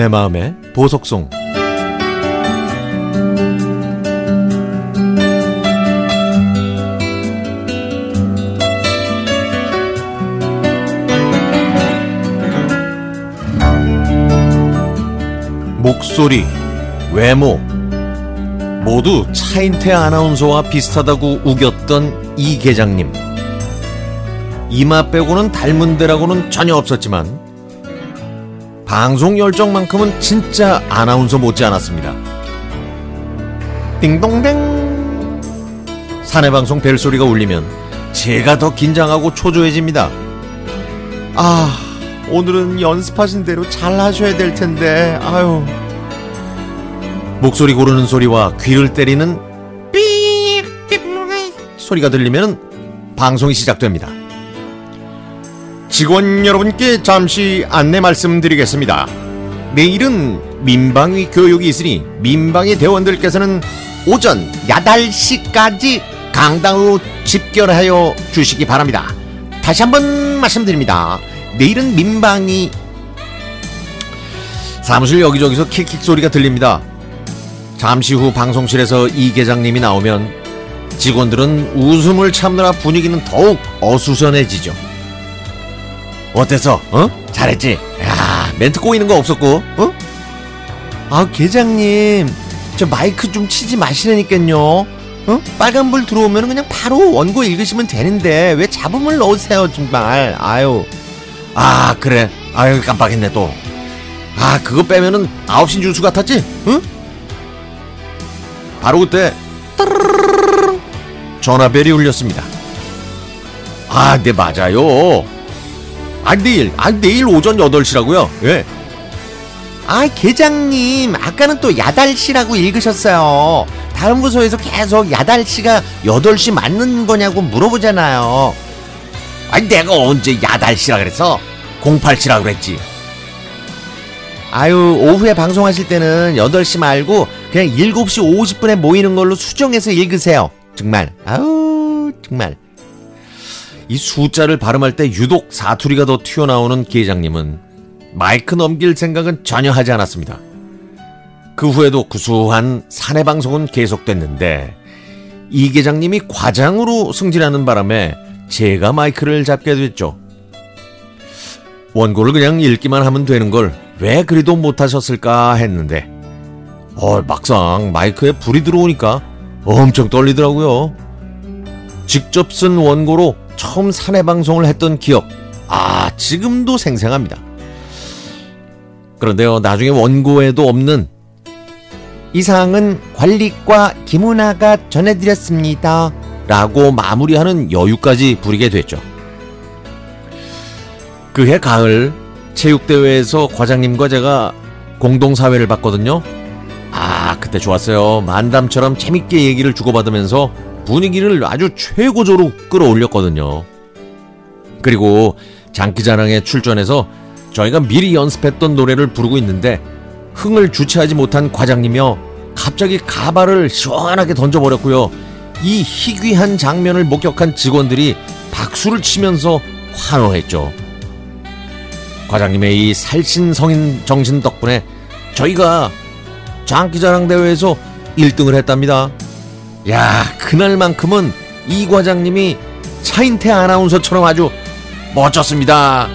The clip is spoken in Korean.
내 마음의 보석송. 목소리, 외모 모두 차인태 아나운서와 비슷하다고 우겼던 이 계장님. 이마 빼고는 닮은 데라고는 전혀 없었지만 방송 열정만큼은 진짜 아나운서 못지 않았습니다. 띵동댕 사내방송 벨소리가 울리면 제가 더 긴장하고 초조해집니다. 아 오늘은 연습하신 대로 잘 하셔야 될 텐데 아유 목소리 고르는 소리와 귀를 때리는 삐 소리가 들리면 방송이 시작됩니다. 직원 여러분께 잠시 안내 말씀드리겠습니다. 내일은 민방위 교육이 있으니 민방위 대원들께서는 오전 8시까지 강당으로 집결하여 주시기 바랍니다. 다시 한번 말씀드립니다. 내일은 민방위 사무실 여기저기서 킥킥 소리가 들립니다. 잠시 후 방송실에서 이 계장님이 나오면 직원들은 웃음을 참느라 분위기는 더욱 어수선해지죠. 어땠어? 어? 잘했지? 야, 멘트 꼬이는 거 없었고, 어? 아, 계장님, 저 마이크 좀 치지 마시라니깐요. 어? 빨간불 들어오면 그냥 바로 원고 읽으시면 되는데 왜 잡음을 넣으세요, 정말. 아유. 아, 그래. 아유, 깜빡했네, 또. 아, 그거 빼면은 9시 뉴스 같았지? 응? 바로 그때, 전화벨이 울렸습니다. 아, 네, 맞아요. 아 내일. 아 내일 오전 8시라고요? 예. 아 계장님 아까는 또 야달시라고 읽으셨어요. 다른 부서에서 계속 야달시가 8시 맞는 거냐고 물어보잖아요. 아니 내가 언제 야달시라 그랬어 08시라 그랬지. 아유 오후에 방송하실 때는 8시 말고 그냥 7시 50분에 모이는 걸로 수정해서 읽으세요. 정말. 아우 정말 이 숫자를 발음할 때 유독 사투리가 더 튀어나오는 계장님은 마이크 넘길 생각은 전혀 하지 않았습니다. 그 후에도 구수한 사내 방송은 계속됐는데 이 계장님이 과장으로 승진하는 바람에 제가 마이크를 잡게 됐죠. 원고를 그냥 읽기만 하면 되는 걸 왜 그리도 못하셨을까 했는데 어, 막상 마이크에 불이 들어오니까 엄청 떨리더라고요. 직접 쓴 원고로 처음 사내 방송을 했던 기억, 아, 지금도 생생합니다. 그런데요, 나중에 원고에도 없는 이상은 관리과 김은아가 전해드렸습니다. 라고 마무리하는 여유까지 부리게 됐죠. 그해 가을 체육대회에서 과장님과 제가 공동사회를 봤거든요. 아, 그때 좋았어요. 만담처럼 재밌게 얘기를 주고받으면서 분위기를 아주 최고조로 끌어올렸거든요. 그리고 장기자랑에 출전해서 저희가 미리 연습했던 노래를 부르고 있는데 흥을 주체하지 못한 과장님이요. 갑자기 가발을 시원하게 던져버렸고요. 이 희귀한 장면을 목격한 직원들이 박수를 치면서 환호했죠. 과장님의 이 살신성인 정신 덕분에 저희가 장기자랑 대회에서 1등을 했답니다. 야, 그날만큼은 이 과장님이 차인태 아나운서처럼 아주 멋졌습니다.